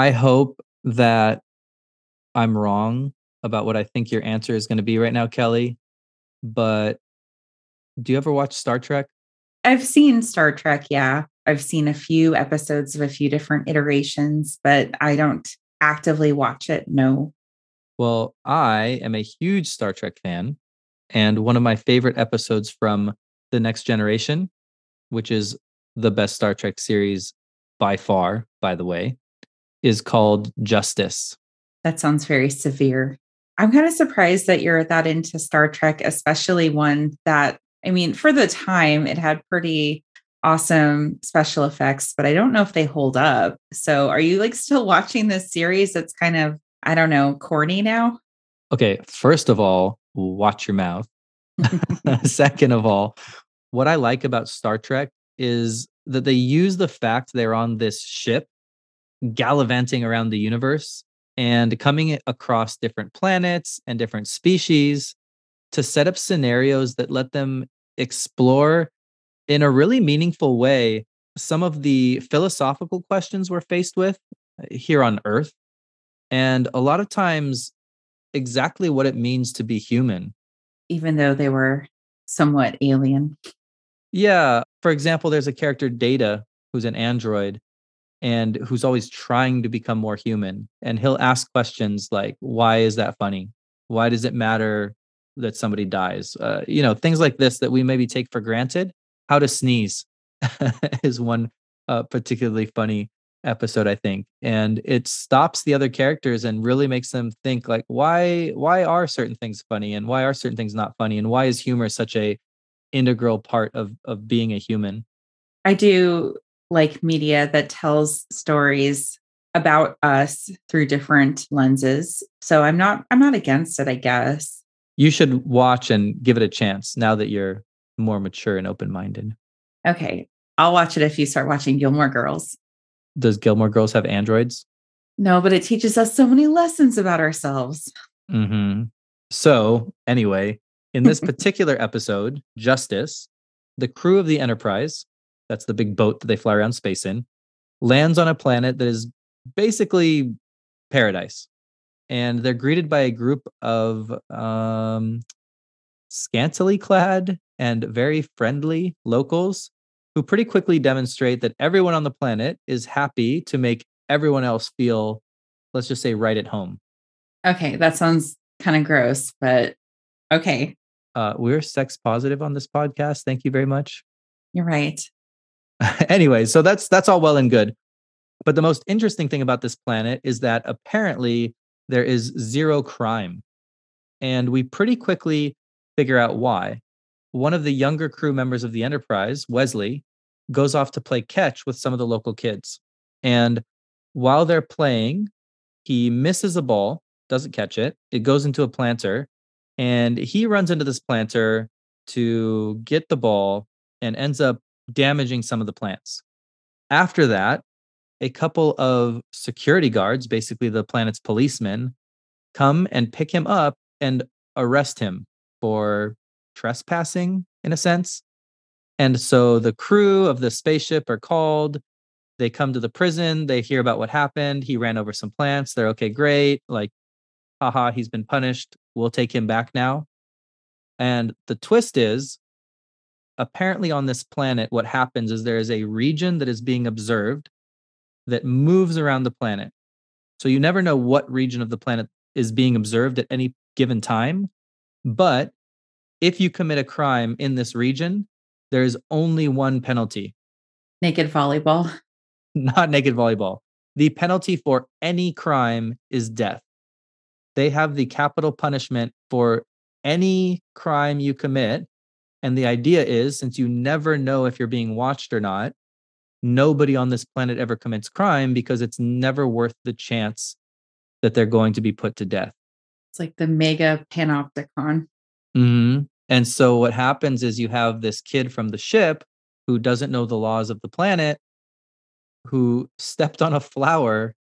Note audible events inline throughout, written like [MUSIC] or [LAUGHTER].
I hope that I'm wrong about what I think your answer is going to be right now, Kelly. But do you ever watch Star Trek? I've seen Star Trek, yeah. I've seen a few episodes of a few different iterations, but I don't actively watch it. No. Well, I am a huge Star Trek fan. And one of my favorite episodes from The Next Generation, which is the best Star Trek series by far, by the way, is called Justice. That sounds very severe. I'm kind of surprised that you're that into Star Trek, especially one that, I mean, for the time, it had pretty awesome special effects, but I don't know if they hold up. So are you like still [LAUGHS] watching this series that's kind of, I don't know, corny now? Okay. First of all, watch your mouth. [LAUGHS] [LAUGHS] Second of all, what I like about Star Trek is that they use the fact they're on this ship gallivanting around the universe and coming across different planets and different species to set up scenarios that let them explore in a really meaningful way some of the philosophical questions we're faced with uh, here on earth and a lot of times exactly what it means to be human. Even though they were somewhat alien. Yeah for example there's a character data who's an android and who's always trying to become more human and he'll ask questions like why is that funny? Why does it matter that somebody dies? Uh, you know things like this that we maybe take for granted. How to sneeze [LAUGHS] is one uh, particularly funny episode i think and it stops the other characters and really makes them think like why why are certain things funny and why are certain things not funny and why is humor such a integral part of of being a human? I do like media that tells stories about us through different lenses. So I'm not I'm not against it, I guess. You should watch and give it a chance now that you're more mature and open-minded. Okay. I'll watch it if you start watching Gilmore Girls. Does Gilmore Girls have androids? No, but it teaches us so many lessons about ourselves. Mm-hmm. So, anyway, in this [LAUGHS] particular episode, Justice, the crew of the Enterprise that's the big boat that they fly around space in, lands on a planet that is basically paradise. And they're greeted by a group of um, scantily clad and very friendly locals who pretty quickly demonstrate that everyone on the planet is happy to make everyone else feel, let's just say, right at home. Okay, that sounds kind of gross, but okay. Uh, we're sex positive on this podcast. Thank you very much. You're right. [LAUGHS] anyway, so that's that's all well and good. But the most interesting thing about this planet is that apparently there is zero crime. And we pretty quickly figure out why. One of the younger crew members of the Enterprise, Wesley, goes off to play catch with some of the local kids. And while they're playing, he misses a ball, doesn't catch it. It goes into a planter, and he runs into this planter to get the ball and ends up damaging some of the plants. After that, a couple of security guards, basically the planet's policemen, come and pick him up and arrest him for trespassing, in a sense. And so the crew of the spaceship are called. They come to the prison. They hear about what happened. He ran over some plants. They're okay, great. Like, haha, he's been punished. We'll take him back now. And the twist is apparently on this planet, what happens is there is a region that is being observed that moves around the planet. So you never know what region of the planet is being observed at any given time. But if you commit a crime in this region, there is only one penalty naked volleyball. [LAUGHS] Not naked volleyball. The penalty for any crime is death. They have the capital punishment for any crime you commit and the idea is since you never know if you're being watched or not, nobody on this planet ever commits crime because it's never worth the chance that they're going to be put to death. It's like the mega panopticon. Mm-hmm. And so what happens is you have this kid from the ship who doesn't know the laws of the planet, who stepped on a flower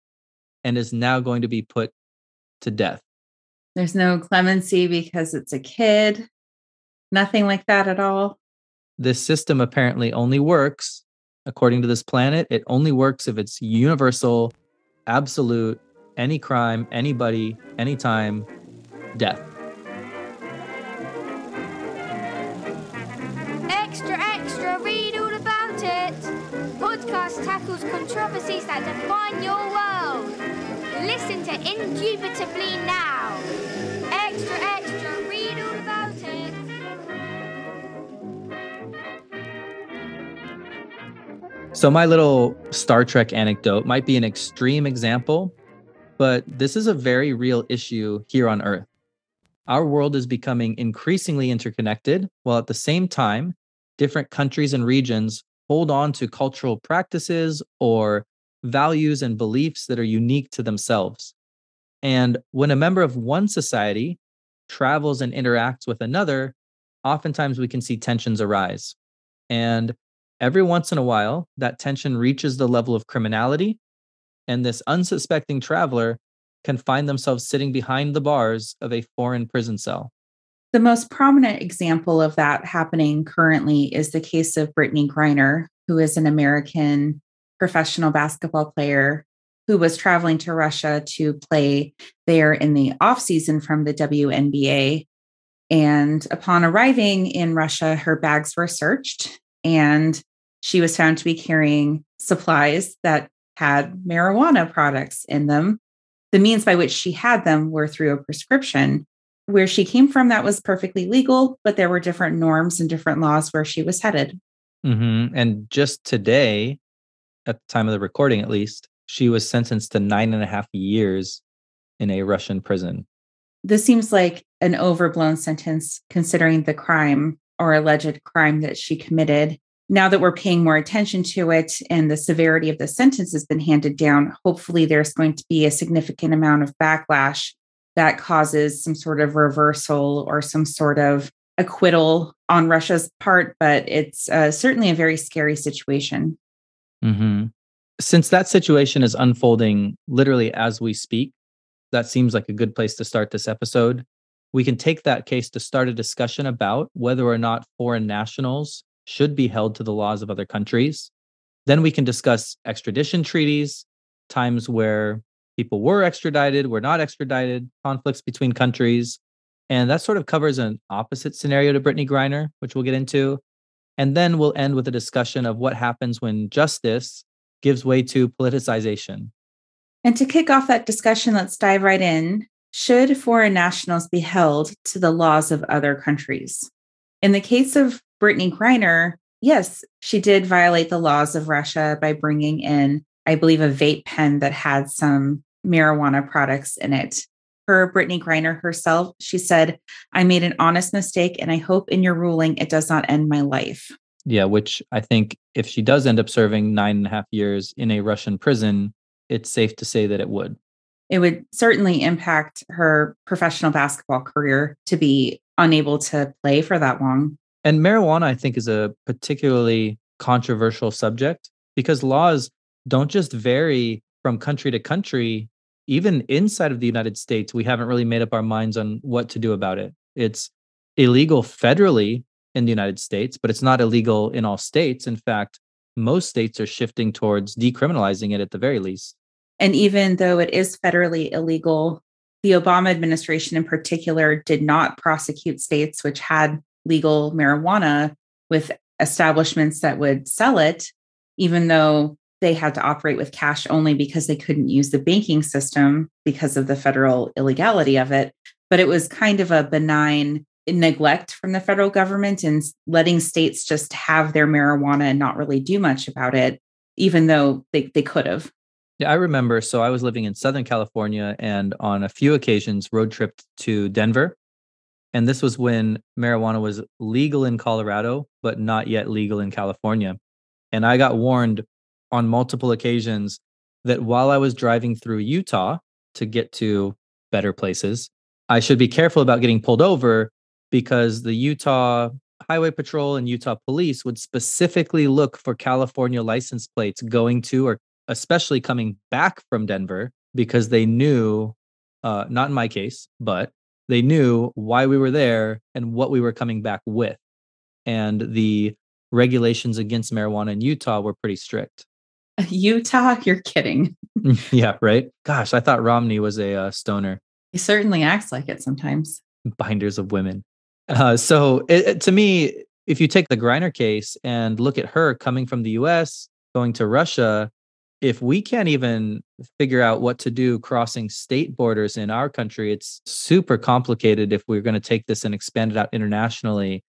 and is now going to be put to death. There's no clemency because it's a kid. Nothing like that at all. This system apparently only works, according to this planet, it only works if it's universal, absolute, any crime, anybody, anytime, death. Extra, extra, read all about it. Podcast tackles controversies that define your world. Listen to Indubitably now. So, my little Star Trek anecdote might be an extreme example, but this is a very real issue here on Earth. Our world is becoming increasingly interconnected, while at the same time, different countries and regions hold on to cultural practices or values and beliefs that are unique to themselves. And when a member of one society travels and interacts with another, oftentimes we can see tensions arise. And every once in a while, that tension reaches the level of criminality, and this unsuspecting traveler can find themselves sitting behind the bars of a foreign prison cell. The most prominent example of that happening currently is the case of Brittney Griner, who is an American professional basketball player who was traveling to Russia to play there in the offseason from the WNBA. And upon arriving in Russia, her bags were searched and she was found to be carrying supplies that had marijuana products in them. The means by which she had them were through a prescription. Where she came from, that was perfectly legal, but there were different norms and different laws where she was headed. Mm-hmm. And just today, at the time of the recording at least, she was sentenced to nine and a half years in a Russian prison. This seems like an overblown sentence considering the crime or alleged crime that she committed. Now that we're paying more attention to it and the severity of the sentence has been handed down, hopefully there's going to be a significant amount of backlash that causes some sort of reversal or some sort of acquittal on Russia's part. But it's uh, certainly a very scary situation. Mm-hmm. Since that situation is unfolding literally as we speak, that seems like a good place to start this episode. We can take that case to start a discussion about whether or not foreign nationals should be held to the laws of other countries. Then we can discuss extradition treaties, times where people were extradited, were not extradited, conflicts between countries. And that sort of covers an opposite scenario to Brittney Griner, which we'll get into. And then we'll end with a discussion of what happens when justice gives way to politicization. And to kick off that discussion, let's dive right in. Should foreign nationals be held to the laws of other countries? In the case of Brittney Griner, yes, she did violate the laws of Russia by bringing in, I believe, a vape pen that had some marijuana products in it. Her, Brittney Griner herself, she said, I made an honest mistake and I hope in your ruling it does not end my life. Yeah, which I think if she does end up serving nine and a half years in a Russian prison, it's safe to say that it would. It would certainly impact her professional basketball career to be unable to play for that long. And marijuana, I think, is a particularly controversial subject because laws don't just vary from country to country. Even inside of the United States, we haven't really made up our minds on what to do about it. It's illegal federally in the United States, but it's not illegal in all states. In fact, most states are shifting towards decriminalizing it at the very least. And even though it is federally illegal, the Obama administration in particular did not prosecute states which had legal marijuana with establishments that would sell it, even though they had to operate with cash only because they couldn't use the banking system because of the federal illegality of it. But it was kind of a benign neglect from the federal government and letting states just have their marijuana and not really do much about it, even though they, they could have. Yeah, I remember. So I was living in Southern California and on a few occasions road tripped to Denver. And this was when marijuana was legal in Colorado, but not yet legal in California. And I got warned on multiple occasions that while I was driving through Utah to get to better places, I should be careful about getting pulled over because the Utah Highway Patrol and Utah Police would specifically look for California license plates going to or especially coming back from Denver because they knew, uh, not in my case, but they knew why we were there and what we were coming back with. And the regulations against marijuana in Utah were pretty strict. [LAUGHS] Utah, you're kidding. yeah, right. Gosh, I thought Romney was a uh, stoner. He certainly acts like it sometimes. Binders of women. Uh, so it, it, to me, if you take the Griner case and look at her coming from the US, going to Russia, if we can't even figure out what to do crossing state borders in our country, it's super complicated if we're going to take this and expand it out internationally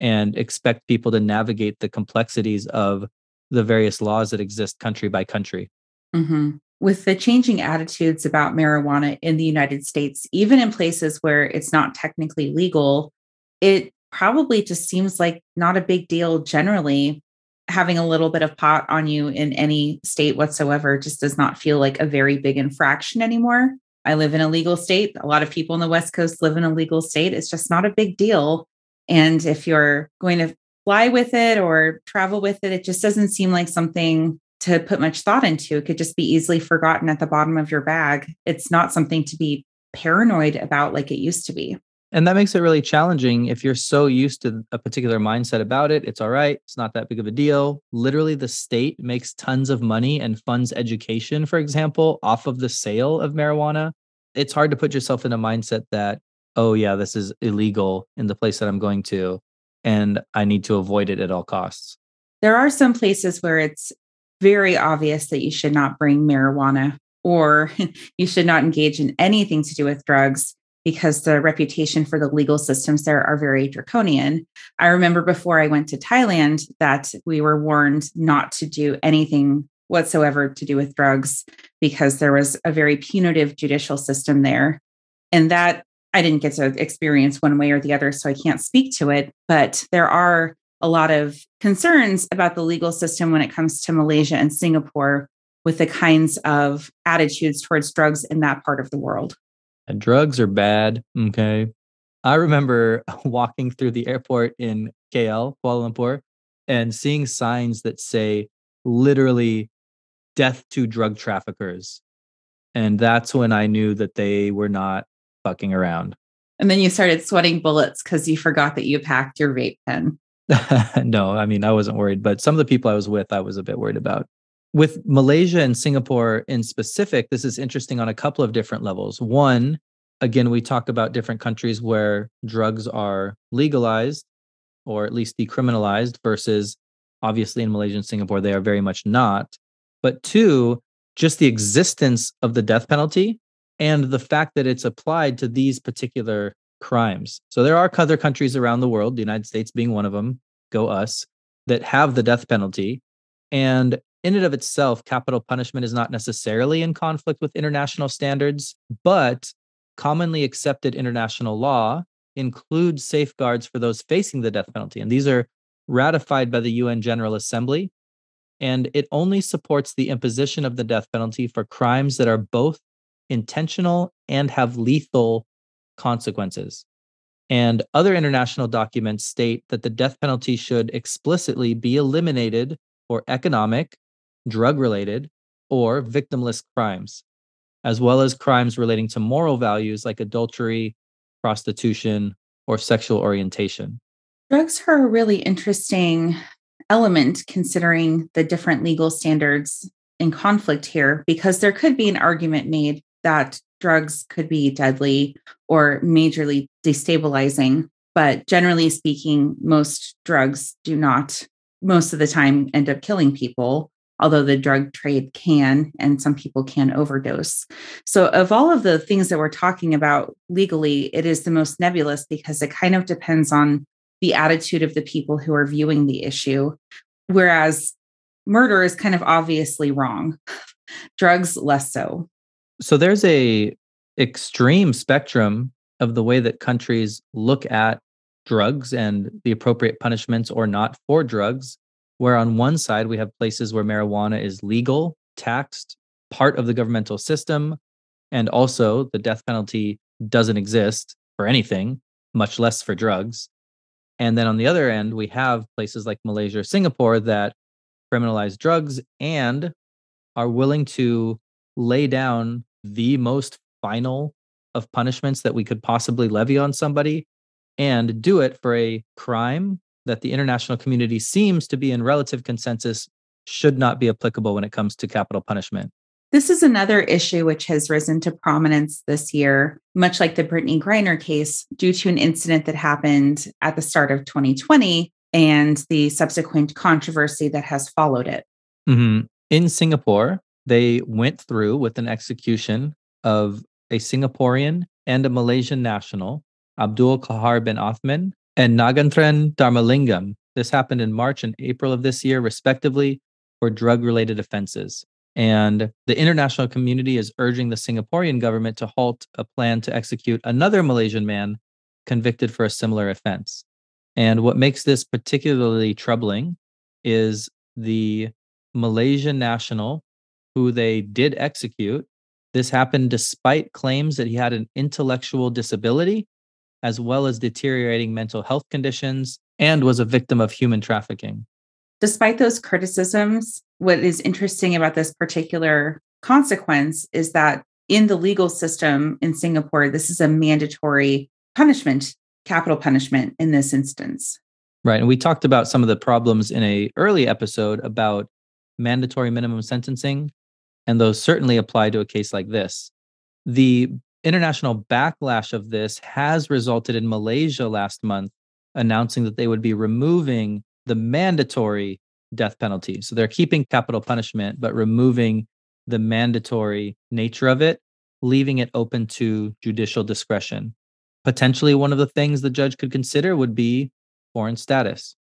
and expect people to navigate the complexities of the various laws that exist country by country. Mm-hmm. With the changing attitudes about marijuana in the United States, even in places where it's not technically legal, it probably just seems like not a big deal generally. Having a little bit of pot on you in any state whatsoever just does not feel like a very big infraction anymore. I live in a legal state. A lot of people in the West Coast live in a legal state. It's just not a big deal. And if you're going to fly with it or travel with it, it just doesn't seem like something to put much thought into. It could just be easily forgotten at the bottom of your bag. It's not something to be paranoid about like it used to be. And that makes it really challenging if you're so used to a particular mindset about it. It's all right. It's not that big of a deal. Literally, the state makes tons of money and funds education, for example, off of the sale of marijuana. It's hard to put yourself in a mindset that oh yeah this is illegal in the place that i'm going to and i need to avoid it at all costs there are some places where it's very obvious that you should not bring marijuana or [LAUGHS] you should not engage in anything to do with drugs because the reputation for the legal systems there are very draconian. I remember before I went to Thailand that we were warned not to do anything whatsoever to do with drugs because there was a very punitive judicial system there. And that I didn't get to experience one way or the other, so I can't speak to it. But there are a lot of concerns about the legal system when it comes to Malaysia and Singapore with the kinds of attitudes towards drugs in that part of the world. And drugs are bad. Okay. I remember [LAUGHS] walking through the airport in KL, Kuala Lumpur, and seeing signs that say literally death to drug traffickers. And that's when I knew that they were not fucking around. And then you started sweating bullets because you forgot that you packed your vape pen. [LAUGHS] no, I mean, I wasn't worried, but some of the people I was with, I was a bit worried about. With Malaysia and Singapore in specific, this is interesting on a couple of different levels. One, again, we talk about different countries where drugs are legalized or at least decriminalized versus obviously in Malaysia and Singapore, they are very much not. But two, just the existence of the death penalty and the fact that it's applied to these particular crimes. So there are other countries around the world, the United States being one of them, go us, that have the death penalty. And in and of itself, capital punishment is not necessarily in conflict with international standards, but commonly accepted international law includes safeguards for those facing the death penalty. And these are ratified by the UN General Assembly. And it only supports the imposition of the death penalty for crimes that are both intentional and have lethal consequences. And other international documents state that the death penalty should explicitly be eliminated for economic, drug related, or victimless crimes, as well as crimes relating to moral values like adultery, prostitution, or sexual orientation. Drugs are a really interesting element considering the different legal standards in conflict here, because there could be an argument made that drugs could be deadly or majorly destabilizing. But generally speaking, most drugs do not, most of the time, end up killing people, although the drug trade can, and some people can overdose. So, of all of the things that we're talking about legally, it is the most nebulous because it kind of depends on the attitude of the people who are viewing the issue. Whereas murder is kind of obviously wrong, [LAUGHS] drugs less so so there's a extreme spectrum of the way that countries look at drugs and the appropriate punishments or not for drugs where on one side we have places where marijuana is legal taxed part of the governmental system and also the death penalty doesn't exist for anything much less for drugs. And then on the other end we have places like malaysia or singapore that criminalize drugs and are willing to lay down the most final of punishments that we could possibly levy on somebody and do it for a crime that the international community seems to be in relative consensus should not be applicable when it comes to capital punishment. This is another issue which has risen to prominence this year, much like the Brittney Griner case, due to an incident that happened at the start of 2020 and the subsequent controversy that has followed it. Mm-hmm. In Singapore, they went through with an execution of a Singaporean and a Malaysian national, Abdul Kahar bin Othman and Nagaenthran Dharmalingam. This happened in March and April of this year, respectively, for drug related offenses. And the international community is urging the Singaporean government to halt a plan to execute another Malaysian man convicted for a similar offense. And what makes this particularly troubling is the Malaysian national who they did execute. This happened despite claims that he had an intellectual disability, as well as deteriorating mental health conditions, and was a victim of human trafficking. Despite those criticisms, what is interesting about this particular consequence is that in the legal system in Singapore, this is a mandatory punishment, capital punishment in this instance. Right. And we talked about some of the problems in a early episode about mandatory minimum sentencing, and those certainly apply to a case like this. The international backlash of this has resulted in Malaysia last month announcing that they would be removing the mandatory death penalty. So they're keeping capital punishment, but removing the mandatory nature of it, leaving it open to judicial discretion. Potentially, one of the things the judge could consider would be foreign status.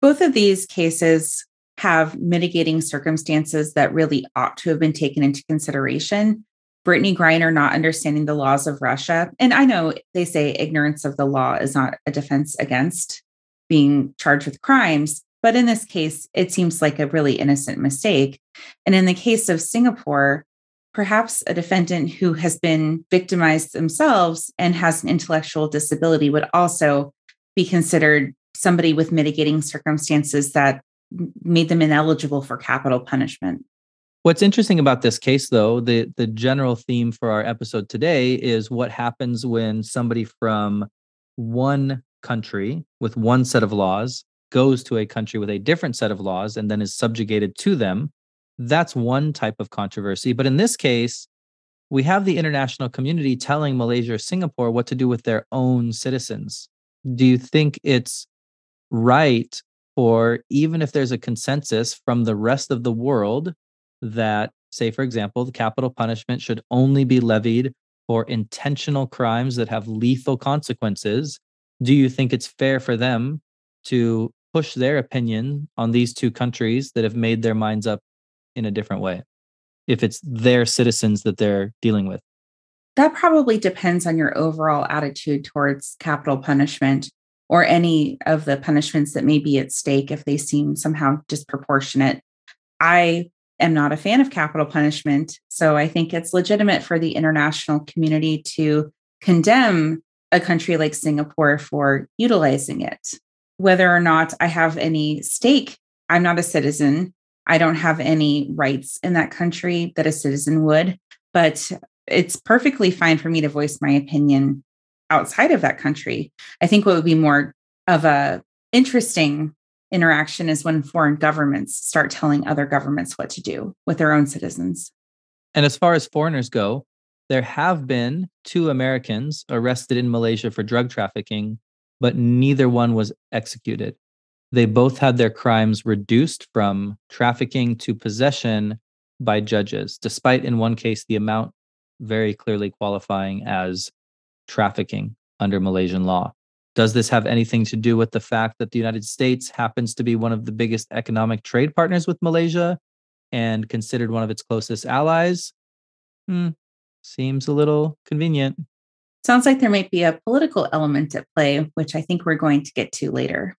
Both of these cases have mitigating circumstances that really ought to have been taken into consideration. Brittney Griner not understanding the laws of Russia. And I know they say ignorance of the law is not a defense against being charged with crimes, but in this case, it seems like a really innocent mistake. And in the case of Singapore, perhaps a defendant who has been victimized themselves and has an intellectual disability would also be considered somebody with mitigating circumstances that made them ineligible for capital punishment. What's interesting about this case, though, the, the general theme for our episode today is what happens when somebody from one country with one set of laws goes to a country with a different set of laws and then is subjugated to them. That's one type of controversy. But in this case, we have the international community telling Malaysia or Singapore what to do with their own citizens. Do you think it's right for even if there's a consensus from the rest of the world that, say, for example, the capital punishment should only be levied for intentional crimes that have lethal consequences? Do you think it's fair for them to push their opinion on these two countries that have made their minds up in a different way if it's their citizens that they're dealing with that probably depends on your overall attitude towards capital punishment or any of the punishments that may be at stake if they seem somehow disproportionate i am not a fan of capital punishment so i think it's legitimate for the international community to condemn a country like singapore for utilizing it whether or not I have any stake. I'm not a citizen. I don't have any rights in that country that a citizen would, but it's perfectly fine for me to voice my opinion outside of that country. I think what would be more of a interesting interaction is when foreign governments start telling other governments what to do with their own citizens. And as far as foreigners go, there have been two Americans arrested in Malaysia for drug trafficking but neither one was executed. They both had their crimes reduced from trafficking to possession by judges, despite in one case the amount very clearly qualifying as trafficking under Malaysian law. Does this have anything to do with the fact that the United States happens to be one of the biggest economic trade partners with Malaysia and considered one of its closest allies? Hmm, seems a little convenient. Sounds like there might be a political element at play, which I think we're going to get to later.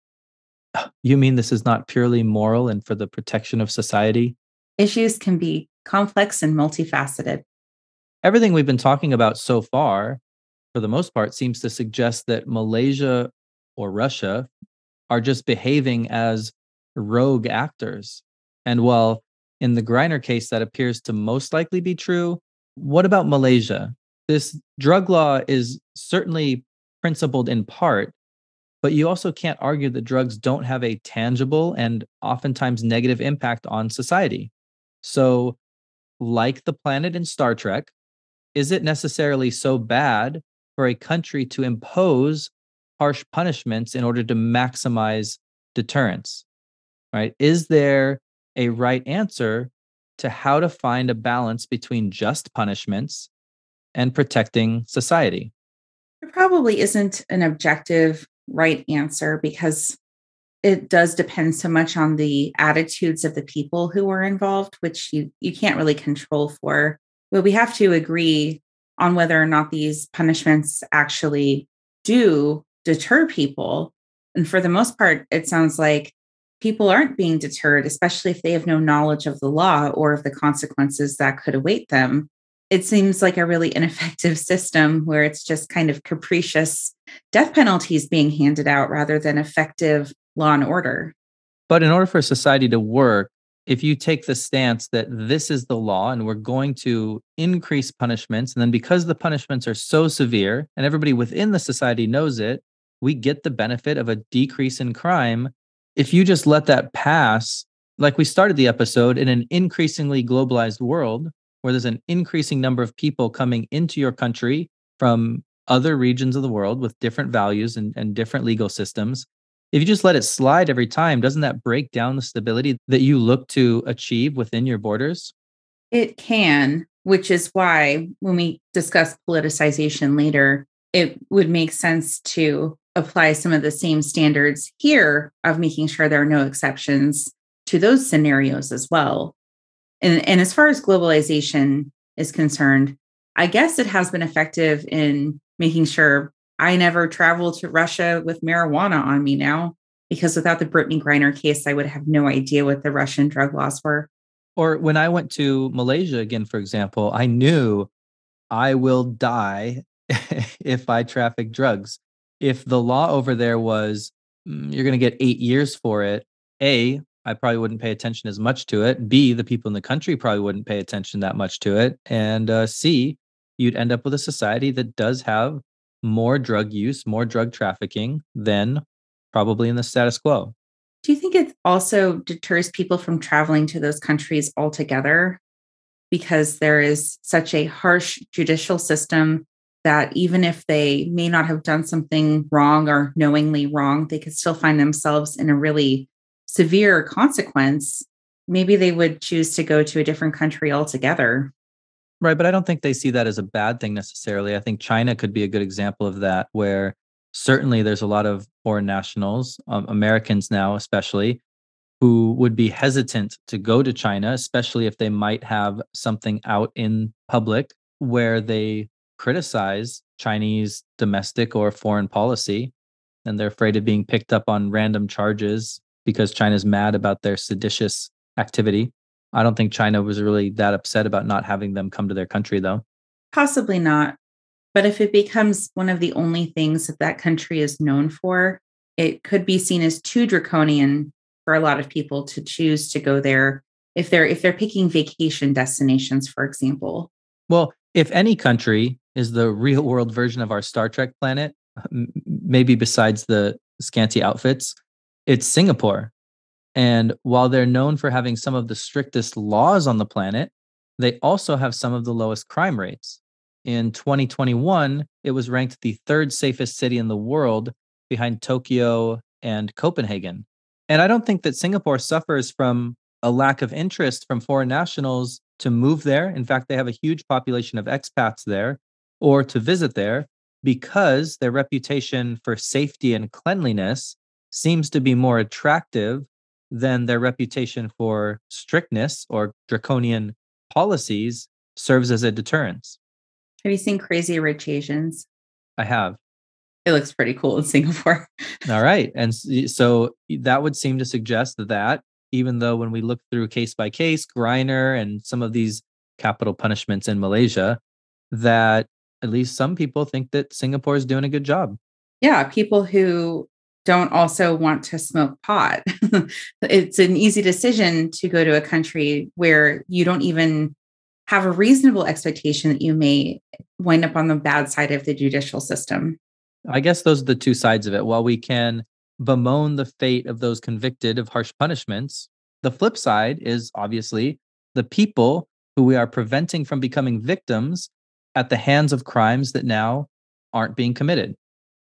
You mean this is not purely moral and for the protection of society? Issues can be complex and multifaceted. Everything we've been talking about so far, for the most part, seems to suggest that Malaysia or Russia are just behaving as rogue actors. And while in the Griner case that appears to most likely be true, what about Malaysia? this drug law is certainly principled in part But you also can't argue that drugs don't have a tangible and oftentimes negative impact on society. So, like the planet in Star Trek, is it necessarily so bad for a country to impose harsh punishments in order to maximize deterrence? Right? Is there a right answer to how to find a balance between just punishments and protecting society? There probably isn't an objective right answer because it does depend so much on the attitudes of the people who are involved, which you, you can't really control for. But we have to agree on whether or not these punishments actually do deter people. And for the most part, it sounds like people aren't being deterred, especially if they have no knowledge of the law or of the consequences that could await them. It seems like a really ineffective [LAUGHS] system where it's just kind of capricious death penalties being handed out rather than effective law and order. But in order for a society to work, if you take the stance that this is the law and we're going to increase punishments, and then because the punishments are so severe and everybody within the society knows it, we get the benefit of a decrease in crime. If you just let that pass, like we started the episode in an increasingly globalized world where there's an increasing number of people coming into your country from other regions of the world with different values and, and different legal systems, if you just let it slide every time, doesn't that break down the stability that you look to achieve within your borders? It can, which is why when we discuss politicization later, it would make sense to apply some of the same standards here of making sure there are no exceptions to those scenarios as well. And, and as far as globalization is concerned, I guess it has been effective in making sure I never travel to Russia with marijuana on me now because without the Brittney Griner case, I would have no idea what the Russian drug laws were. Or when I went to Malaysia again, for example, I knew I will die [LAUGHS] if I traffic drugs. If the law over there was mm, you're going to get eight years for it, A, I probably wouldn't pay attention as much to it. B, the people in the country probably wouldn't pay attention that much to it. And uh, C, you'd end up with a society that does have more drug use, more drug trafficking than probably in the status quo. Do you think it also deters people from traveling to those countries altogether because there is such a harsh judicial system that even if they may not have done something wrong or knowingly wrong, they could still find themselves in a really severe consequence? Maybe they would choose to go to a different country altogether. Right. But I don't think they see that as a bad thing necessarily. I think China could be a good example of that, where certainly there's a lot of foreign nationals, um, Americans now, especially, who would be hesitant to go to China, especially if they might have something out in public where they criticize Chinese domestic or foreign policy. And they're afraid of being picked up on random charges because China's mad about their seditious activity. I don't think China was really that upset about not having them come to their country, though. Possibly not. But if it becomes one of the only things that that country is known for, it could be seen as too draconian for a lot of people to choose to go there if they're if they're picking vacation destinations for example well if any country is the real world version of our star trek planet maybe besides the scanty outfits it's singapore and while they're known for having some of the strictest laws on the planet, they also have some of the lowest crime rates. In 2021, it was ranked the third safest city in the world behind Tokyo and Copenhagen. And I don't think that Singapore suffers from a lack of interest from foreign nationals to move there. In fact, they have a huge population of expats there or to visit there because their reputation for safety and cleanliness seems to be more attractive then their reputation for strictness or draconian policies serves as a deterrence. Have you seen Crazy Rich Asians? I have. It looks pretty cool in Singapore. [LAUGHS] All right. And so that would seem to suggest that even though when we look through case by case, Griner and some of these capital punishments in Malaysia, that at least some people think that Singapore is doing a good job. Yeah, people who don't also want to smoke pot. [LAUGHS] it's an easy decision to go to a country where you don't even have a reasonable expectation that you may wind up on the bad side of the judicial system. I guess those are the two sides of it. While we can bemoan the fate of those convicted of harsh punishments, the flip side is obviously the people who we are preventing from becoming victims at the hands of crimes that now aren't being committed.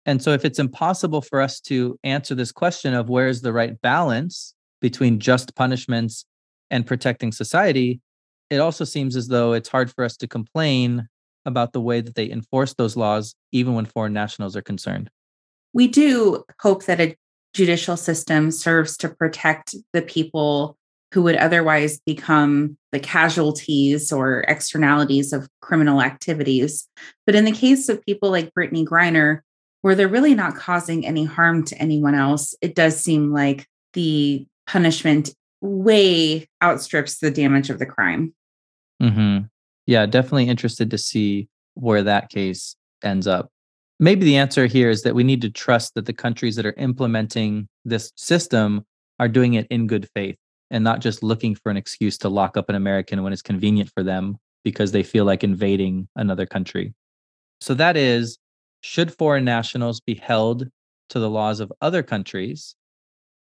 And so, if it's impossible for us to answer this question of where's the right balance between just punishments and protecting society, it also seems as though it's hard for us to complain about the way that they enforce those laws, even when foreign nationals are concerned. We do hope that a judicial system serves to protect the people who would otherwise become the casualties or externalities of criminal activities. But in the case of people like Brittney Griner, where they're really not causing any harm to anyone else, it does seem like the punishment way outstrips the damage of the crime. Mm-hmm. Yeah, definitely interested to see where that case ends up. Maybe the answer here is that we need to trust that the countries that are implementing this system are doing it in good faith and not just looking for an excuse to lock up an American when it's convenient for them because they feel like invading another country. So that is should foreign nationals be held to the laws of other countries?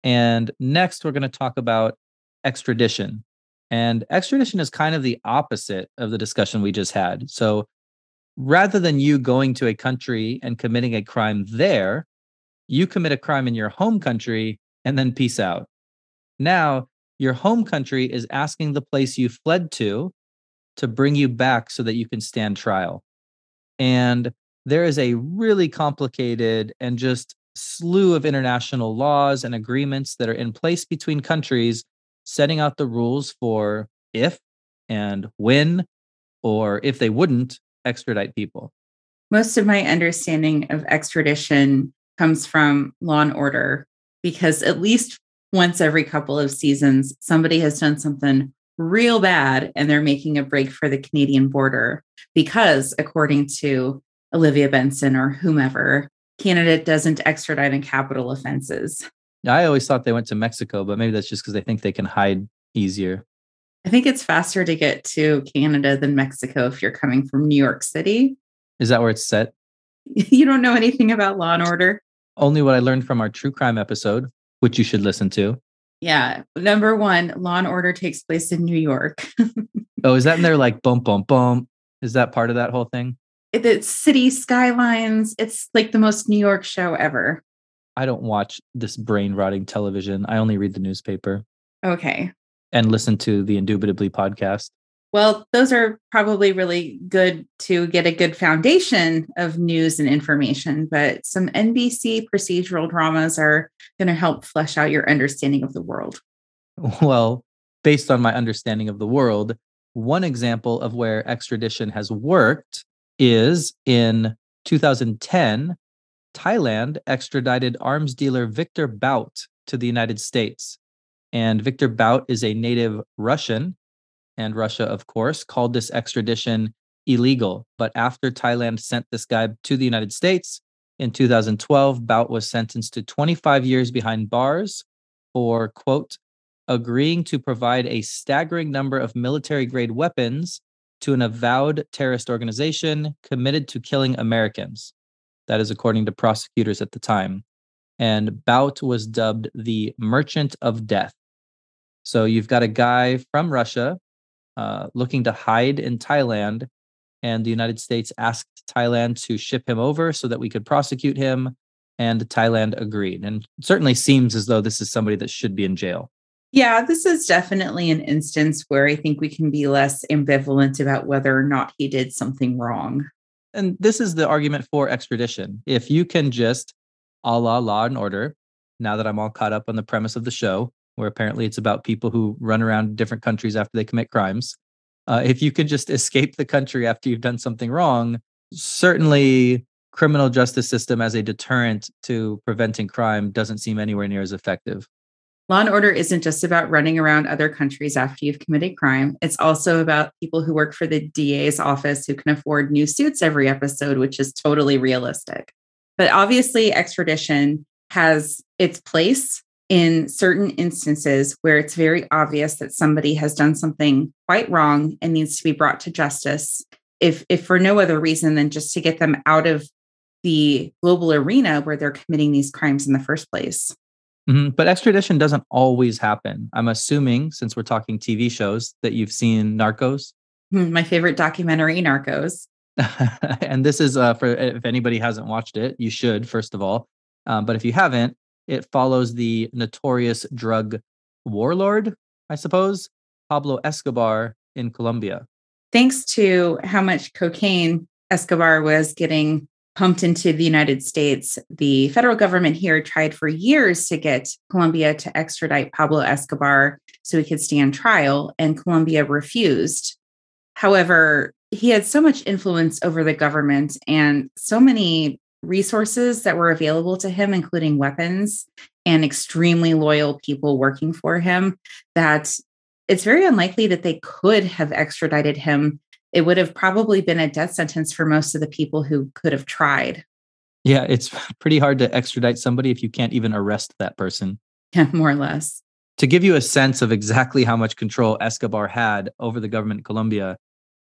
And next, we're going to talk about extradition. And extradition is kind of the opposite of the discussion we just had. So rather than you going to a country and committing a crime there, you commit a crime in your home country and then peace out. Now, your home country is asking the place you fled to to bring you back so that you can stand trial. And there is a really complicated and just slew of international laws and agreements that are in place between countries setting out the rules for if and when or if they wouldn't extradite people. Most of my understanding of extradition comes from Law and Order because at least once every couple of seasons, somebody has done something real bad and they're making a break for the Canadian border because, according to Olivia Benson or whomever, Canada doesn't extradite in capital offenses. I always thought they went to Mexico, but maybe that's just because they think they can hide easier. I think it's faster to get to Canada than Mexico if you're coming from New York City. Is that where it's set? [LAUGHS] You don't know anything about Law and Order? Only what I learned from our true crime episode, which you should listen to. Yeah. Number one, Law and Order takes place in New York. [LAUGHS] oh, is that in there like bump, bump, bump? Is that part of that whole thing? It's city skylines. It's like the most New York show ever. I don't watch this brain rotting television. I only read the newspaper. Okay. And listen to the Indubitably podcast. Well, those are probably really good to get a good foundation of news and information, but some NBC procedural dramas are going to help flesh out your understanding of the world. Well, based on my understanding of the world, one example of where extradition has worked is in 2010 Thailand extradited arms dealer Victor Bout to the United States. And Victor Bout is a native Russian. And Russia, of course, called this extradition illegal. But after Thailand sent this guy to the United States in 2012, Bout was sentenced to 25 years behind bars for, quote, agreeing to provide a staggering number of military grade weapons to an avowed terrorist organization committed to killing Americans. That is according to prosecutors at the time. And Bout was dubbed the Merchant of Death. So you've got a guy from Russia uh, looking to hide in Thailand, and the United States asked Thailand to ship him over so that we could prosecute him. And Thailand agreed. And certainly seems as though this is somebody that should be in jail. Yeah, this is definitely an instance where I think we can be less ambivalent about whether or not he did something wrong and this is the argument for extradition. If you can just a la law and order, now that I'm all caught up on the premise of the show, where apparently it's about people who run around different countries after they commit crimes. Uh, if you can just [LAUGHS] escape the country after you've done something wrong, certainly criminal justice system as a deterrent to preventing crime doesn't seem anywhere near as effective. Law and order isn't just about running around other countries after you've committed crime. It's also about people who work for the DA's office who can afford new suits every episode, which is totally realistic. But obviously, extradition has its place in certain instances where it's very obvious that somebody has done something quite wrong and needs to be brought to justice if if for no other reason than just to get them out of the global arena where they're committing these crimes in the first place. Mhm, But extradition doesn't always happen. I'm assuming, since we're talking TV shows, that you've seen Narcos. Hmm, My favorite documentary, Narcos. [LAUGHS] and this is uh, for if anybody hasn't watched it, you should first of all. Um, but if you haven't, it follows the notorious drug warlord, I suppose, Pablo Escobar in Colombia. Thanks to how much cocaine Escobar was getting pumped into the United States, the federal government here tried for years to get Colombia to extradite Pablo Escobar so he could stand trial, and Colombia refused. However, he had so much influence over the government and so many resources that were available to him, including weapons and extremely loyal people working for him, that it's very unlikely that they could have extradited him. It would have probably been a death sentence for most of the people who could have tried. Yeah, it's [LAUGHS] pretty hard to extradite somebody if you can't even arrest that person. Yeah, more or less. To give you a sense of exactly how much control Escobar had over the government in Colombia,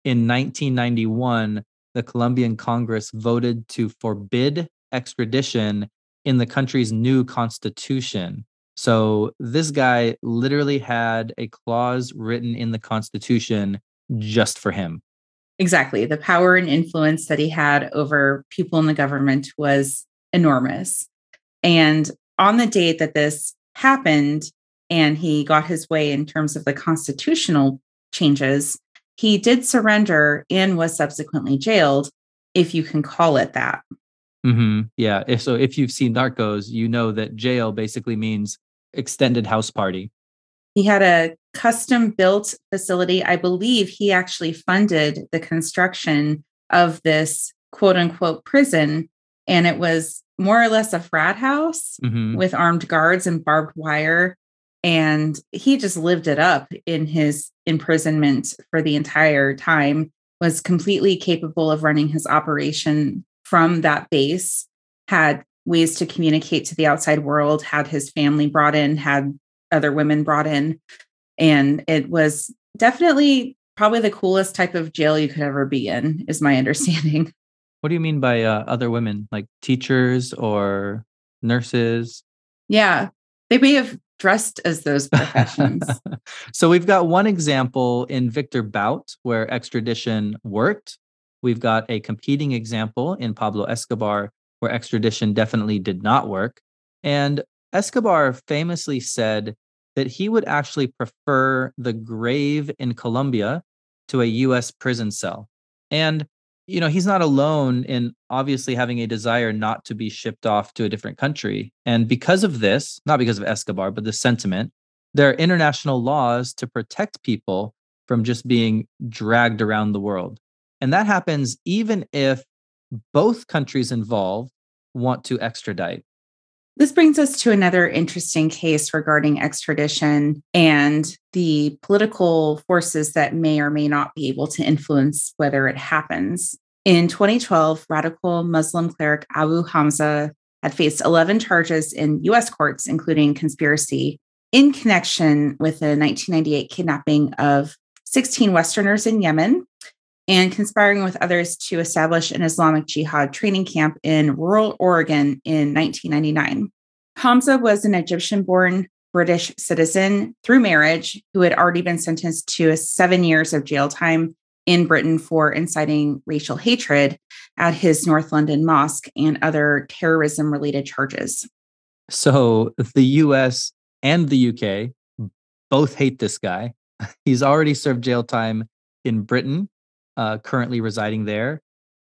in 1991, the Colombian Congress voted to forbid extradition in the country's new constitution. So this guy literally had a clause written in the constitution just for him. Exactly. The power and influence that he had over people in the government was enormous. And on the date that this happened and he got his way in terms of the constitutional changes, he did surrender and was subsequently jailed, if you can call it that. hmm Yeah. If, so if you've seen Narcos, you know that jail basically means extended house party. He had a custom built facility. I believe he actually funded the construction of this quote unquote prison. And it was more or less a frat house Mhm. with armed guards and barbed wire. And he just lived it up in his imprisonment for the entire time, was completely capable of running his operation from that base, had ways to communicate to the outside world, had his family brought in, had other women brought in. And it was definitely probably the coolest type of jail you could ever be in, is my [LAUGHS] understanding. What do you mean by uh, other women, like teachers or nurses? Yeah. They may have dressed as those professions. [LAUGHS] so we've got one example in Victor Bout where extradition worked. We've got a competing example in Pablo Escobar where extradition definitely did not work. And Escobar famously said that he would actually prefer the grave in Colombia to a US prison cell. And you know, he's not alone in obviously having a desire not to be shipped off to a different country. And because of this, not because of Escobar, but the sentiment, there are international laws to protect people from just being dragged around the world. And that happens even if both countries involved want to extradite. This brings us to another interesting case regarding extradition and the political forces that may or may not be able to influence whether it happens. In 2012, radical Muslim cleric Abu Hamza had faced 11 charges in US courts, including conspiracy, in connection with the 1998 kidnapping of 16 Westerners in Yemen and conspiring with others to establish an Islamic Jihad training camp in rural Oregon in 1999. Hamza was an Egyptian born British citizen through marriage who had already been sentenced to seven years of jail time in Britain for inciting racial hatred at his North London mosque and other terrorism related charges. So the US and the UK both hate this guy. [LAUGHS] He's already served jail time in Britain, uh, currently residing there,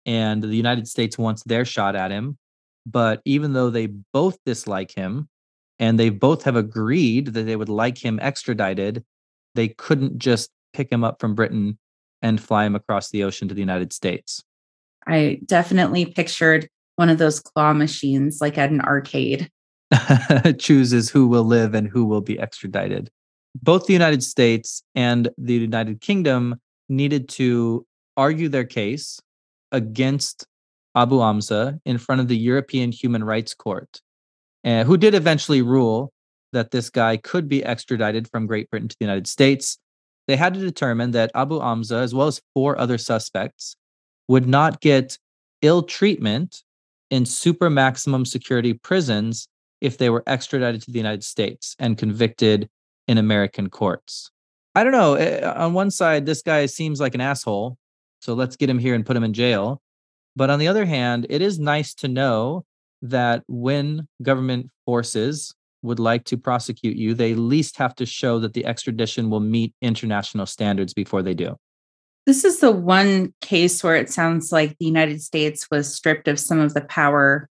and the United States wants their shot at him. But even though they both dislike him and they both have agreed that they would like him extradited, they couldn't just pick him up from Britain and fly him across the ocean to the United States. I definitely pictured one of those claw machines like at an arcade. [LAUGHS] chooses who will live and who will be extradited. Both the United States and the United Kingdom needed to argue their case against Abu Hamza in front of the European Human Rights Court, uh, who did eventually rule that this guy could be extradited from Great Britain to the United States. They had to determine that Abu Hamza, as well as four other suspects, would not get ill treatment in super maximum security prisons if they were extradited to the United States and convicted in American courts. I don't know. eh, On one side, this guy seems like an asshole. So let's get him here and put him in jail. But on the other hand, it is nice to know that when government forces would like to prosecute you, they least have to show that the extradition will meet international standards before they do. This is the one case where it sounds like the United States was stripped of some of the power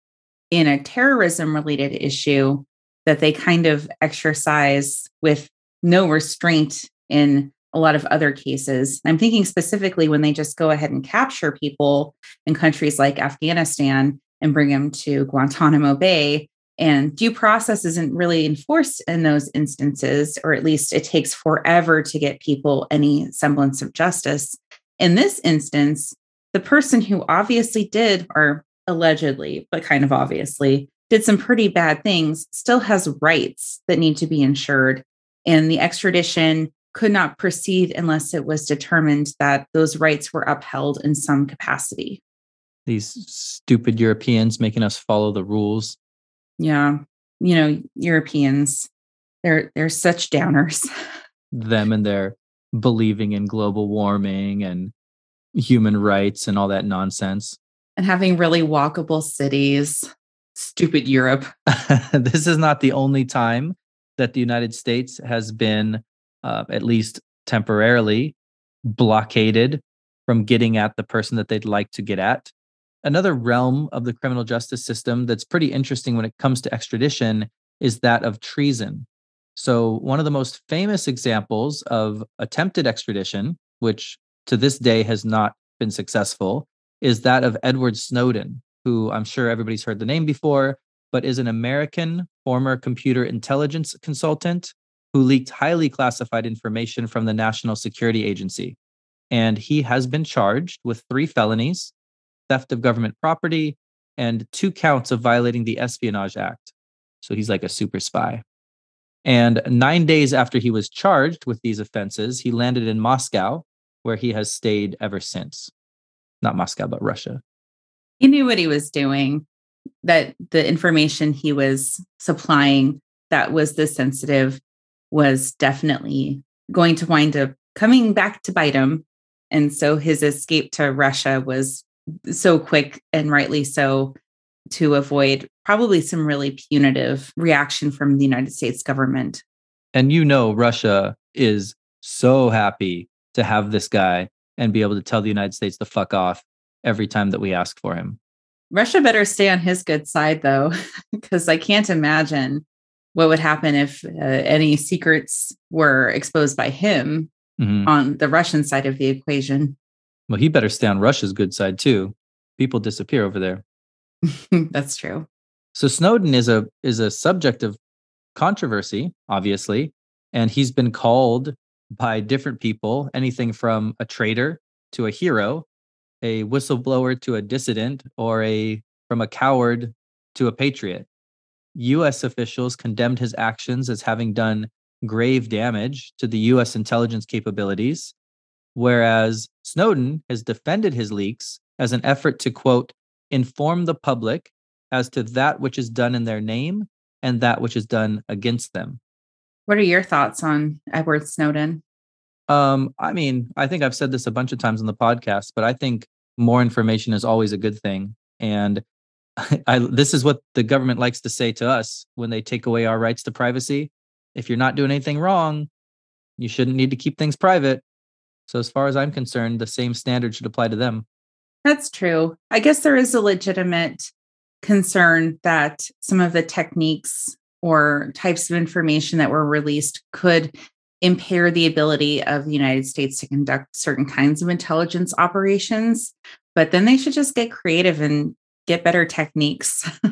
in a terrorism related issue that they kind of exercise with no restraint in a lot of other cases. I'm thinking specifically when they just go ahead and capture people in countries like Afghanistan and bring them to Guantanamo Bay. And due process isn't really enforced in those instances, or at least it takes forever to get people any semblance of justice. In this instance, the person who obviously did, or allegedly, but kind of obviously, did some pretty bad things still has rights that need to be ensured. And the extradition could not proceed unless it was determined that those rights were upheld in some capacity. These stupid Europeans making us follow the rules. Yeah. You know, Europeans, they're they're such downers. [LAUGHS] Them and their believing in global warming and human rights and all that nonsense. and having really walkable cities. Stupid Europe. [LAUGHS] this is not the only time that the United States has been, uh, at least temporarily, blockaded from getting at the person that they'd like to get at. Another realm of the criminal justice system that's pretty interesting when it comes to extradition is that of treason. So, one of the most famous examples of attempted extradition, which to this day has not been successful, is that of Edward Snowden, who I'm sure everybody's heard the name before, but is an American former computer intelligence consultant who leaked highly classified information from the National Security Agency. And he has been charged with three felonies theft of government property and two counts of violating the Espionage Act. So he's like a super spy. And nine days after he was charged with these offenses, he landed in Moscow, where he has stayed ever since. Not Moscow, but Russia. He knew what he was doing, that the information he was supplying that was this sensitive was definitely going to wind up coming back to bite him. And so his escape to Russia was so quick and rightly so to avoid probably some really punitive reaction from the United States government. And you know, Russia is so happy to have this guy and be able to tell the United States to fuck off every time that we ask for him. Russia better stay on his good side, though, [LAUGHS] because I can't imagine what would happen if uh, any secrets were exposed by him Mhm. on the Russian side of the equation. Well, he better stay on Russia's good side too. People disappear over there. [LAUGHS] That's true. So Snowden is a is a subject of controversy, obviously, and he's been called by different people, anything from a traitor to a hero, a whistleblower to a dissident, or a from a coward to a patriot. US officials condemned his actions as having done grave damage to the US intelligence capabilities, whereas Snowden has defended his leaks as an effort to quote inform the public as to that which is done in their name and that which is done against them. What are your thoughts on Edward Snowden? Um, I mean, I think I've said this a bunch of times on the podcast, but I think more information is always a good thing. And [LAUGHS] I, this is what the government likes to say to us when they take away our rights to privacy. If you're not doing anything wrong, you shouldn't need to keep things private. So, as far as I'm concerned, the same standard should apply to them. That's true. I guess there is a legitimate concern that some of the techniques or types of information that were released could impair the ability of the United States to conduct certain kinds of intelligence operations. But then they should just get creative and get better techniques. [LAUGHS]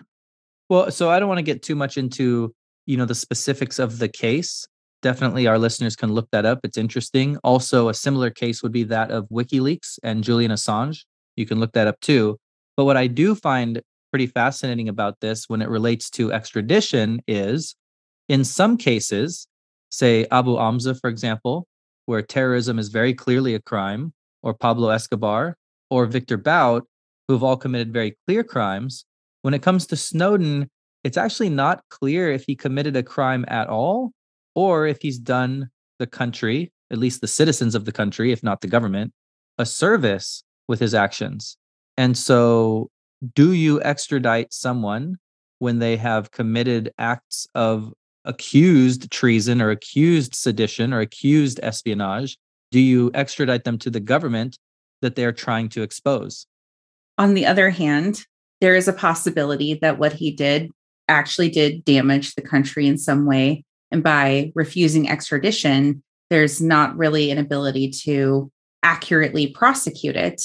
Well, so I don't want to get too much into, you know, the specifics of the case. Definitely our listeners can look that up. It's interesting. Also, a similar case would be that of WikiLeaks and Julian Assange. You can look that up too. But what I do find pretty fascinating about this when it relates to extradition is in some cases, say Abu Hamza, for example, where terrorism is very clearly a crime, or Pablo Escobar, or Victor Bout, who have all committed very clear crimes, when it comes to Snowden, it's actually not clear if he committed a crime at all or if he's done the country, at least the citizens of the country, if not the government, a service with his actions. And so, do you extradite someone when they have committed acts of accused treason or accused sedition or accused espionage? Do you extradite them to the government that they're trying to expose? On the other hand, there is a possibility that what he did actually did damage the country in some way. And by refusing extradition, there's not really an ability to accurately prosecute it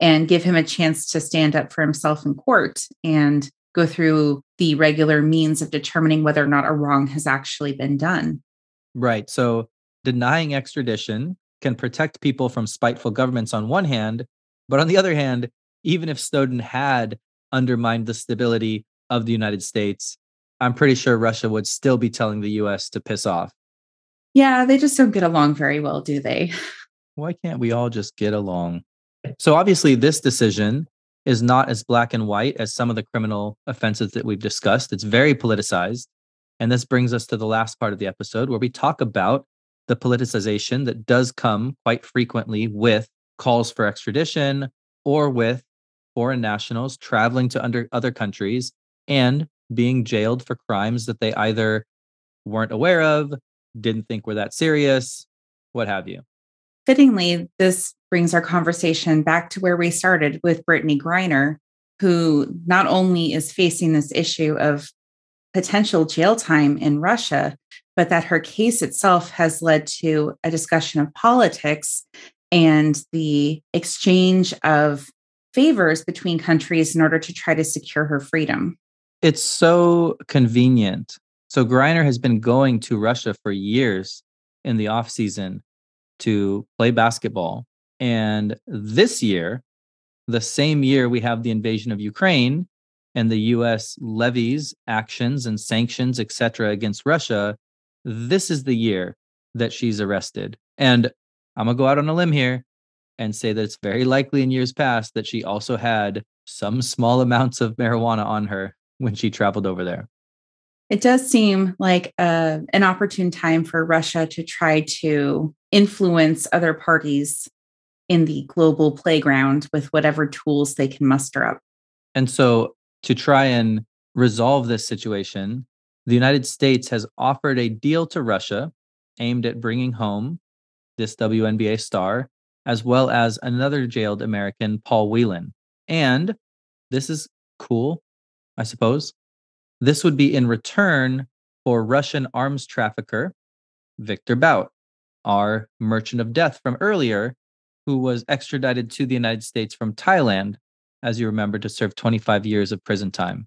and give him a chance to stand up for himself in court and go through the regular means of determining whether or not a wrong has actually been done. Right. So denying extradition can protect people from spiteful governments on one hand, but on the other hand, even if Snowden had undermined the stability of the United States, I'm pretty sure Russia would still be telling the US to piss off. Yeah, they just don't get along very well, do they? Why can't we all just get along? So, obviously, this decision is not as black and white as some of the criminal offenses that we've discussed. It's very politicized. And this brings us to the last part of the episode where we talk about the politicization that does come quite frequently with calls for extradition or with foreign nationals traveling to under other countries and being jailed for crimes that they either weren't aware of, didn't think were that serious, what have you. Fittingly, this brings our conversation back to where we started with Brittney Griner, who not only is facing this issue of potential jail time in Russia, but that her case itself has led to a discussion of politics and the exchange of favors between countries in order to try to secure her freedom. It's so convenient. So Griner has been going to Russia for years in the off season to play basketball. And this year, the same year we have the invasion of Ukraine and the US levies actions and sanctions, etc., against Russia, this is the year that she's arrested. And I'm to go out on a limb here and say that it's very likely in years past that she also had some small amounts of marijuana on her when she traveled over there. It does seem like uh, an opportune time for Russia to try to influence other parties in the global playground with whatever tools they can muster up. And so, to try and resolve this situation, the United States has offered a deal to Russia aimed at bringing home this WNBA star as well as another jailed American, Paul Whelan. And this is cool, I suppose. This would be in return for Russian arms trafficker Victor Bout, our merchant of death from earlier, who was extradited to the United States from Thailand, as you remember, to serve 25 years of prison time.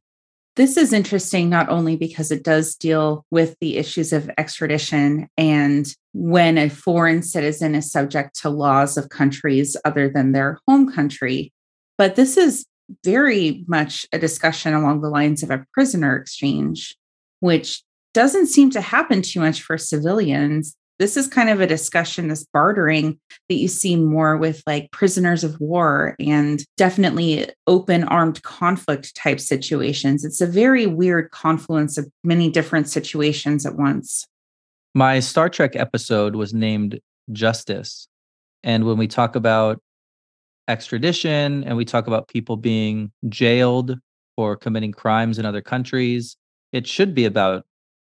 This is interesting not only because it does deal with the issues of extradition and when a foreign citizen is subject to laws of countries other than their home country, but this is very much a discussion along the lines of a prisoner exchange, which doesn't seem to happen too much for civilians this is kind of a discussion, this bartering that you see more with like prisoners of war and definitely open armed conflict type situations. It's a very weird confluence of many different situations at once. My Star Trek episode was named Justice. And when we talk about extradition and we talk about people being jailed for committing crimes in other countries, it should be about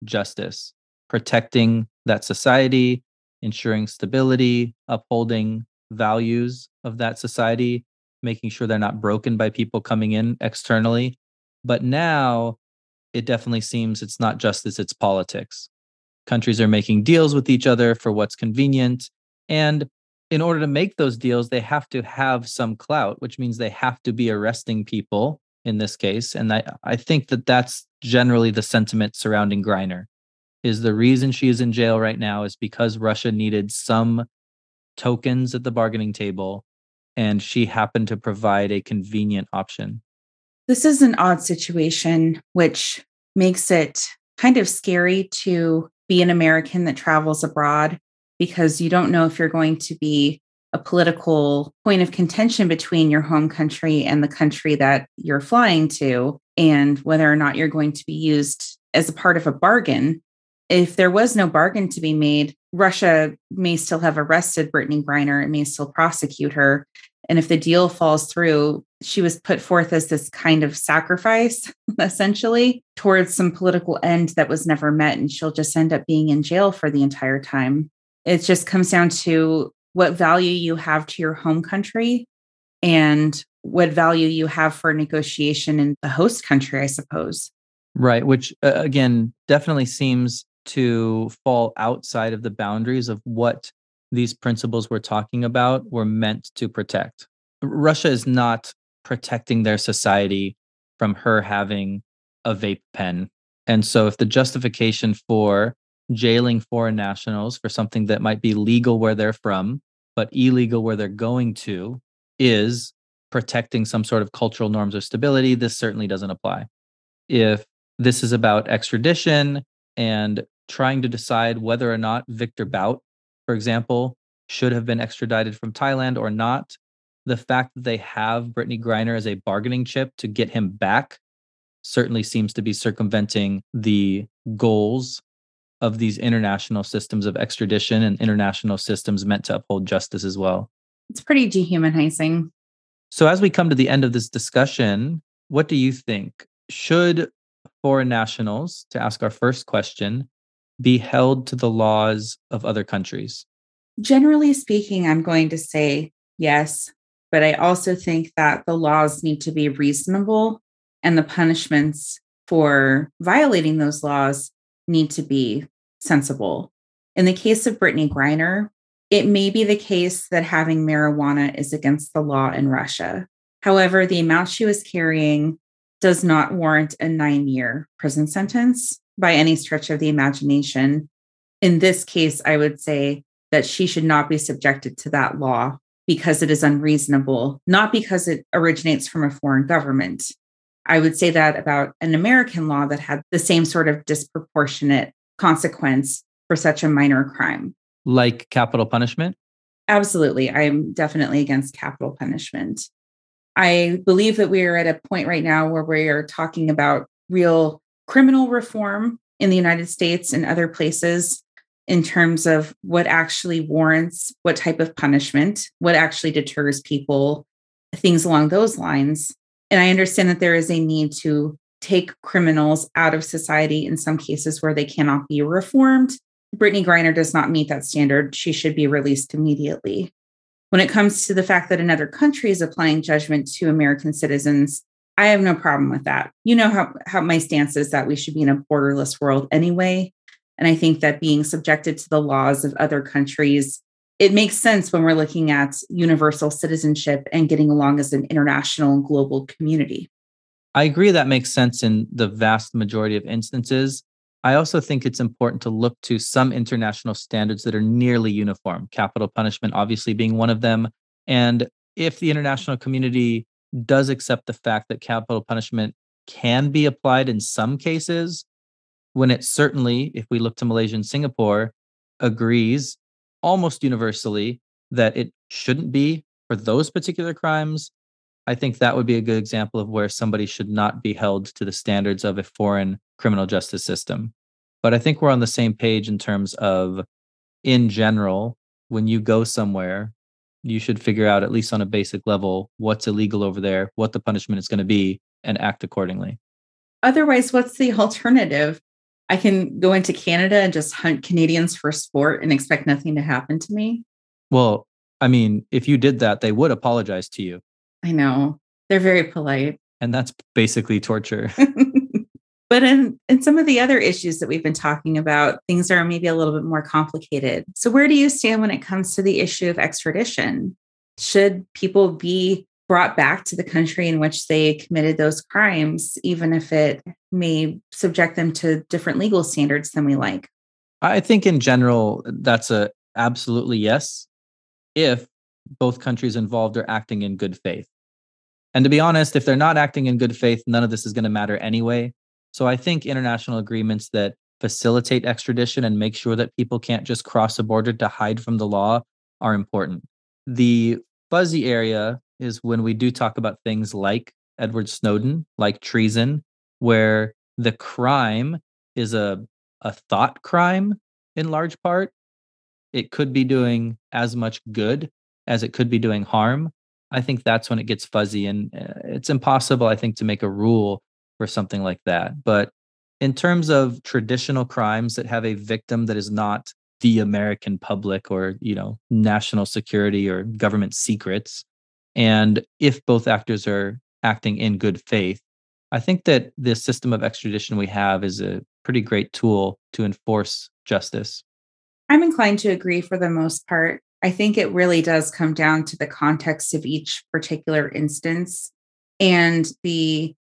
justice, protecting that society, ensuring stability, upholding values of that society, making sure they're not broken by people coming in externally. But now it definitely seems it's not justice, it's politics. Countries are making deals with each other for what's convenient. And in order to make those deals, they have to have some clout, which means they have to be arresting people in this case. And I, I think that that's generally the sentiment surrounding Griner is the reason she is in jail right now is because Russia needed some tokens at the bargaining table and she happened to provide a convenient option. This is an odd situation, which makes it kind of scary to be an American that travels abroad because you don't know if you're going to be a political point of contention between your home country and the country that you're flying to, and whether or not you're going to be used as a part of a bargain. If there was no bargain to be made, Russia may still have arrested Brittney Griner and may still prosecute her. And if the deal falls through, she was put forth as this kind of sacrifice, [LAUGHS] essentially, towards some political end that was never met. And she'll just end up being in jail for the entire time. It just comes down to what value you have to your home country and what value you have for negotiation in the host country, I suppose. Right. Which, uh, again, definitely seems to fall outside of the boundaries of what these principles we're talking about were meant to protect. Russia is not protecting their society from her having a vape pen. And so, if the justification for jailing foreign nationals for something that might be legal where they're from, but illegal where they're going to, is protecting some sort of cultural norms or stability, this certainly doesn't apply. If this is about extradition and trying to decide whether or not Victor Bout, for example, should have been extradited from Thailand or not, the fact that they have Brittney Griner as a bargaining chip to get him back certainly seems to be circumventing the goals of these international systems of extradition and international systems meant to uphold justice as well. It's pretty dehumanizing. So, as we come to the end of this discussion, what do you think? Should foreign nationals, to ask our first question, be held to the laws of other countries? Generally speaking, I'm going to say yes. But I also think that the laws need to be reasonable and the punishments for violating those laws need to be sensible. In the case of Brittney Griner, it may be the case that having marijuana is against the law in Russia. However, the amount she was carrying does not warrant a nine year prison sentence by any stretch of the imagination. In this case, I would say that she should not be subjected to that law because it is unreasonable, not because it originates from a foreign government. I would say that about an American law that had the same sort of disproportionate consequence for such a minor crime. Like capital punishment? Absolutely. I'm definitely against capital punishment. I believe that we are at a point right now where we are talking about real criminal reform in the United States and other places in terms of what actually warrants what type of punishment, what actually deters people, things along those lines. And I understand that there is a need to take criminals out of society in some cases where they cannot be reformed. Brittney Griner does not meet that standard. She should be released immediately. When it comes to the fact that another country is applying judgment to American citizens, I have no problem with that. You know how, how my stance is that we should be in a borderless world anyway. And I think that being subjected to the laws of other countries, it makes sense when we're looking at universal citizenship and getting along as an international and global community. I agree that makes sense in the vast majority of instances. I also think it's important to look to some international standards that are nearly uniform, capital punishment obviously being one of them. And if the international community does accept the fact that capital punishment can be applied in some cases, when it certainly, if we look to Malaysia and Singapore, agrees almost universally that it shouldn't be for those particular crimes, I think that would be a good example of where somebody should not be held to the standards of a foreign criminal justice system. But I think we're on the same page in terms of, in general, when you go somewhere, you should figure out, at least on a basic level, what's illegal over there, what the punishment is going to be, and act accordingly. Otherwise, what's the alternative? I can go into Canada and just hunt Canadians for sport and expect nothing to happen to me. Well, I mean, if you did that, they would apologize to you. I know. They're very polite. And that's basically torture. [LAUGHS] but in, in some of the other issues that we've been talking about, things are maybe a little bit more complicated. So, where do you stand when it comes to the issue of extradition? Should people be brought back to the country in which they committed those crimes, even if it may subject them to different legal standards than we like? I think in general, that's a absolutely yes, if both countries involved are acting in good faith. And to be honest, if they're not acting in good faith, none of this is going to matter anyway. So I think international agreements that facilitate extradition and make sure that people can't just cross a border to hide from the law are important. The fuzzy area is when we do talk about things like Edward Snowden, like treason, where the crime is a a thought crime in large part. It could be doing as much good as it could be doing harm. I think that's when it gets fuzzy and uh, it's impossible I think to make a rule for something like that. But in terms of traditional crimes that have a victim that is not the American public or, you know, national security or government secrets, and if both actors are acting in good faith, I think that the system of extradition we have is a pretty great tool to enforce justice. I'm inclined to agree for the most part. I think it really does come down to the context of each particular instance. And the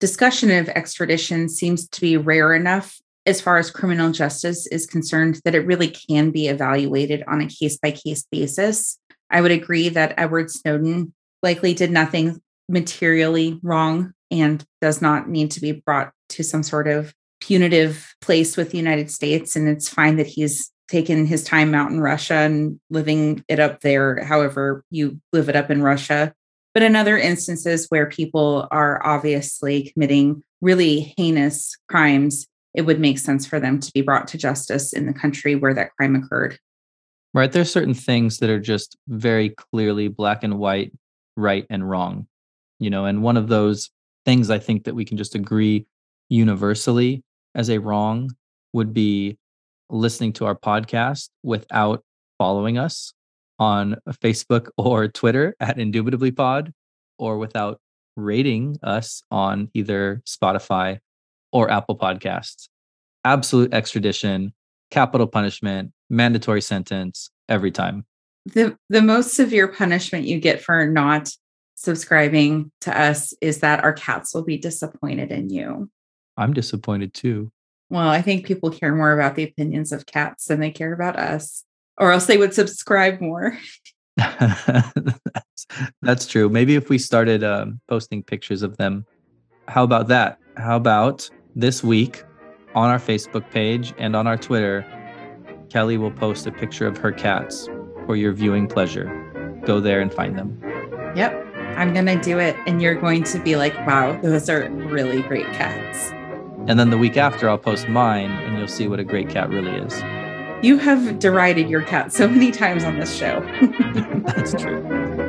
discussion of extradition seems to be rare enough as far as criminal justice is concerned that it really can be evaluated on a case by case basis. I would agree that Edward Snowden likely did nothing materially wrong and does not need to be brought to some sort of punitive place with the United States. And it's fine that he's taken his time out in Russia and living it up there, however you live it up in Russia. But in other instances where people are obviously committing really heinous crimes, it would make sense for them to be brought to justice in the country where that crime occurred. Right. There's certain things that are just very clearly black and white, right and wrong. You know, and one of those things I think that we can just agree universally as a wrong would be listening to our podcast without following us on Facebook [LAUGHS] or Twitter at Indubitably Pod, or without rating us on either Spotify or Apple Podcasts. Absolute extradition, capital punishment, mandatory sentence every time. The the most severe punishment you get for not subscribing to us is that our cats will be disappointed in you. I'm disappointed too. Well, I think people care more about the opinions of cats than they care about us, or else they would subscribe more. [LAUGHS] that's, that's, true. Maybe if we started um, posting pictures of them, how about that? How about this week on our Facebook page and on our Twitter, Kelly will post a picture of her cats for your viewing pleasure. Go there and find them. Yep. I'm going to do it. And you're going to be like, wow, those are really great cats. And then the week after, I'll post mine and you'll see what a great cat really is. You have derided your cat so many times on this show. [LAUGHS] That's true.